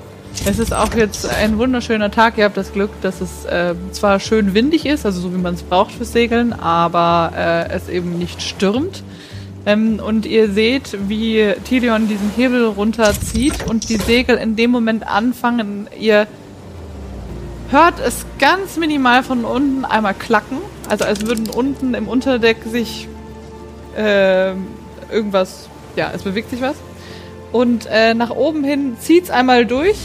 Es ist auch jetzt ein wunderschöner Tag. Ihr habt das Glück, dass es äh, zwar schön windig ist, also so wie man es braucht fürs Segeln, aber äh, es eben nicht stürmt. Ähm, und ihr seht, wie Tilion diesen Hebel runterzieht und die Segel in dem Moment anfangen. Ihr hört es ganz minimal von unten einmal klacken. Also als würden unten im Unterdeck sich ähm, irgendwas, ja, es bewegt sich was. Und äh, nach oben hin zieht's einmal durch.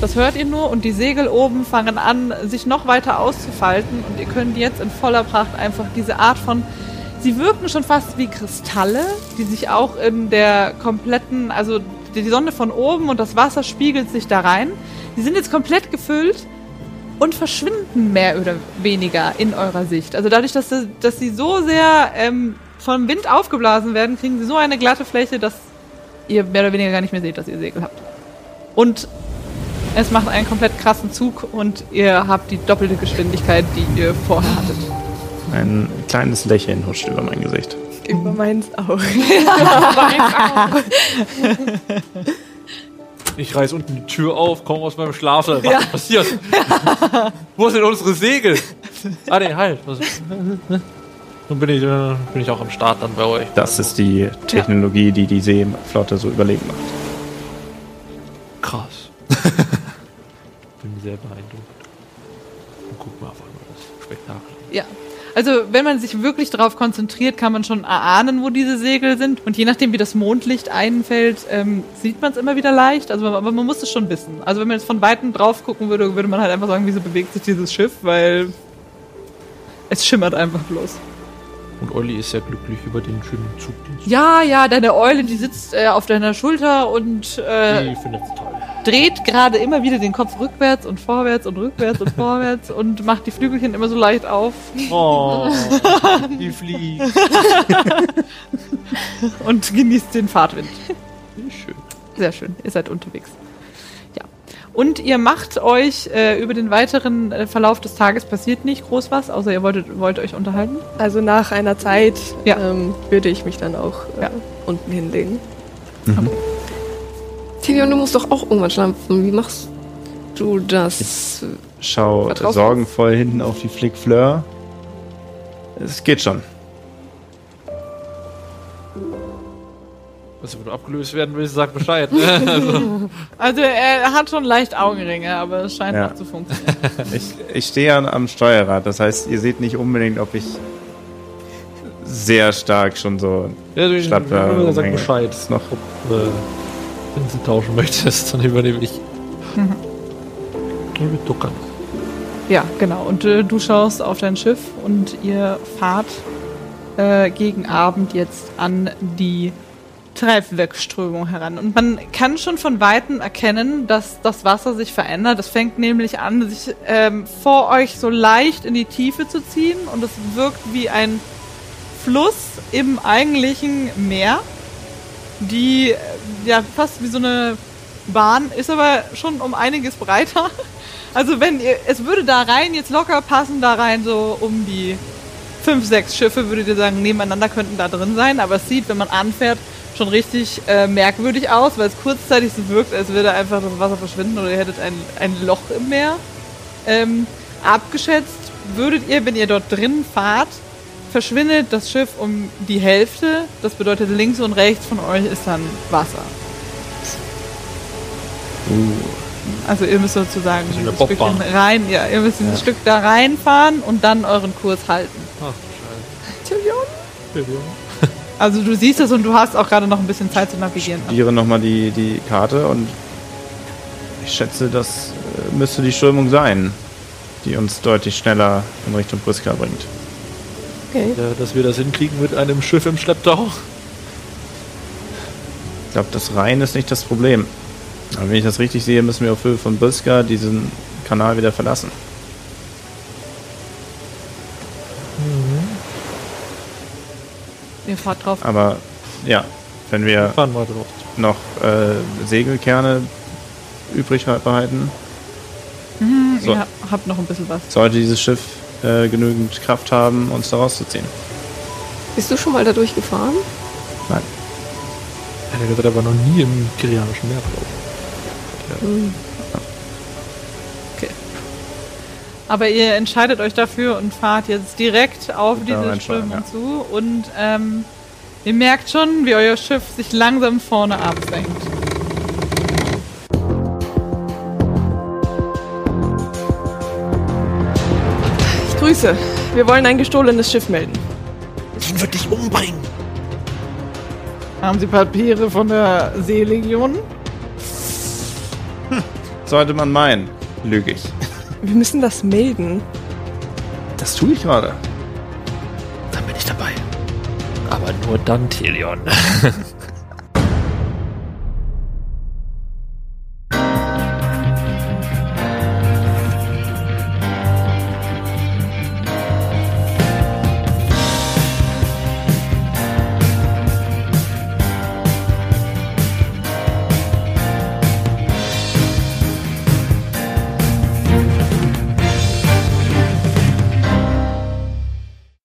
Das hört ihr nur und die Segel oben fangen an, sich noch weiter auszufalten und ihr könnt jetzt in voller Pracht einfach diese Art von Sie wirken schon fast wie Kristalle, die sich auch in der kompletten, also die Sonne von oben und das Wasser spiegelt sich da rein. Die sind jetzt komplett gefüllt und verschwinden mehr oder weniger in eurer Sicht. Also dadurch, dass sie, dass sie so sehr ähm, vom Wind aufgeblasen werden, kriegen sie so eine glatte Fläche, dass ihr mehr oder weniger gar nicht mehr seht, dass ihr Segel habt. Und es macht einen komplett krassen Zug und ihr habt die doppelte Geschwindigkeit, die ihr vorher hattet. Ein kleines Lächeln huscht über mein Gesicht. Über meins auch. [laughs] Ich reiß unten die Tür auf, komme aus meinem Schlaf. Was ist passiert? Wo sind unsere Segel? Ah, nee, halt. Nun bin ich, äh, bin ich auch am Start dann bei euch. Das ist die Technologie, die die Seeflotte so überlegen macht. Krass. [laughs] bin sehr beeindruckt. Und guck mal einfach nur das Spektakel. Ja. Also, wenn man sich wirklich darauf konzentriert, kann man schon erahnen, wo diese Segel sind. Und je nachdem, wie das Mondlicht einfällt, ähm, sieht man es immer wieder leicht. Also, aber man muss es schon wissen. Also, wenn man jetzt von Weitem drauf gucken würde, würde man halt einfach sagen, wieso bewegt sich dieses Schiff, weil es schimmert einfach bloß. Und Olli ist ja glücklich über den schönen Zug, den sie Ja, ja, deine Eule, die sitzt äh, auf deiner Schulter und äh, Die findet es toll. Dreht gerade immer wieder den Kopf rückwärts und vorwärts und rückwärts und vorwärts und macht die Flügelchen immer so leicht auf Oh, die fliegt. [laughs] und genießt den Fahrtwind. Schön. Sehr schön, ihr seid unterwegs. Ja. Und ihr macht euch äh, über den weiteren äh, Verlauf des Tages passiert nicht groß was, außer ihr wolltet, wollt euch unterhalten. Also nach einer Zeit Ja. ähm, würde ich mich dann auch äh, Ja. unten hinlegen. Tilion, du musst doch auch irgendwann schlafen. Wie machst du das? Schau Vertraust du sorgenvoll hinten auf die Flick Fleur. Es geht schon. Also, wenn du abgelöst werden willst, sag Bescheid. ne? [laughs] also, Also er hat schon leicht Augenringe, aber es scheint Ja. noch zu funktionieren. [laughs] Ich, ich stehe ja am Steuerrad, das heißt, ihr seht nicht unbedingt, ob ich sehr stark schon so ja, du schlapp sag. Bescheid. Ist noch Ob äh, wenn du tauschen möchtest, dann übernehme ich. Mhm. Mit Duckern. Ja, genau. Und äh, du schaust auf dein Schiff und ihr fahrt äh, gegen Abend jetzt an die Treibwegströmung heran. Und man kann schon von Weitem erkennen, dass das Wasser sich verändert. Es fängt nämlich an, sich ähm, vor euch so leicht in die Tiefe zu ziehen und es wirkt wie ein Fluss im eigentlichen Meer, die ja fast wie so eine Bahn ist, aber schon um einiges breiter. [laughs] Also wenn ihr, es würde da rein jetzt locker passen, da rein so um die fünf, sechs Schiffe, würdet ihr sagen, nebeneinander könnten da drin sein, aber es sieht, wenn man anfährt, schon richtig äh, merkwürdig aus, weil es kurzzeitig so wirkt, als würde einfach das Wasser verschwinden oder ihr hättet ein, ein Loch im Meer. Ähm, abgeschätzt würdet ihr, wenn ihr dort drin fahrt, verschwindet das Schiff um die Hälfte. Das bedeutet, links und rechts von euch ist dann Wasser. Also ihr müsst sozusagen ein Stückchen Bobbahn. rein, ja, ihr müsst ein Stück da reinfahren und dann euren Kurs halten. Ach, scheiße. [laughs] Also du siehst es und du hast auch gerade noch ein bisschen Zeit zu navigieren. studiere nochmal die, die Karte und ich schätze, das äh, müsste die Strömung sein, die uns deutlich schneller in Richtung Briska bringt. Okay. Ja, dass wir das hinkriegen mit einem Schiff im Schlepptau. Ich glaube, das Rhein ist nicht das Problem. Aber wenn ich das richtig sehe, müssen wir auf Höhe von Briska diesen Kanal wieder verlassen. Ihr fahrt drauf. Aber ja, wenn wir Fahren wir drauf. noch äh, Segelkerne übrig behalten, so. Ihr habt noch ein bisschen was. sollte dieses Schiff äh, genügend Kraft haben, uns da rauszuziehen. Bist du schon mal da durchgefahren? Nein. Ja, der wird aber noch nie im Kirianischen Meer gelaufen. Aber ihr entscheidet euch dafür und fahrt jetzt direkt auf Da diese Strömung ja. zu und ähm, ihr merkt schon, wie euer Schiff sich langsam vorne absenkt. Grüße. Wir wollen ein gestohlenes Schiff melden. Den wird dich umbringen. Haben Sie Papiere von der Seelegion? Sollte man meinen, lüge ich. Wir müssen das melden. Das tue ich gerade. Dann bin ich dabei. Aber nur dann, Telion. [laughs]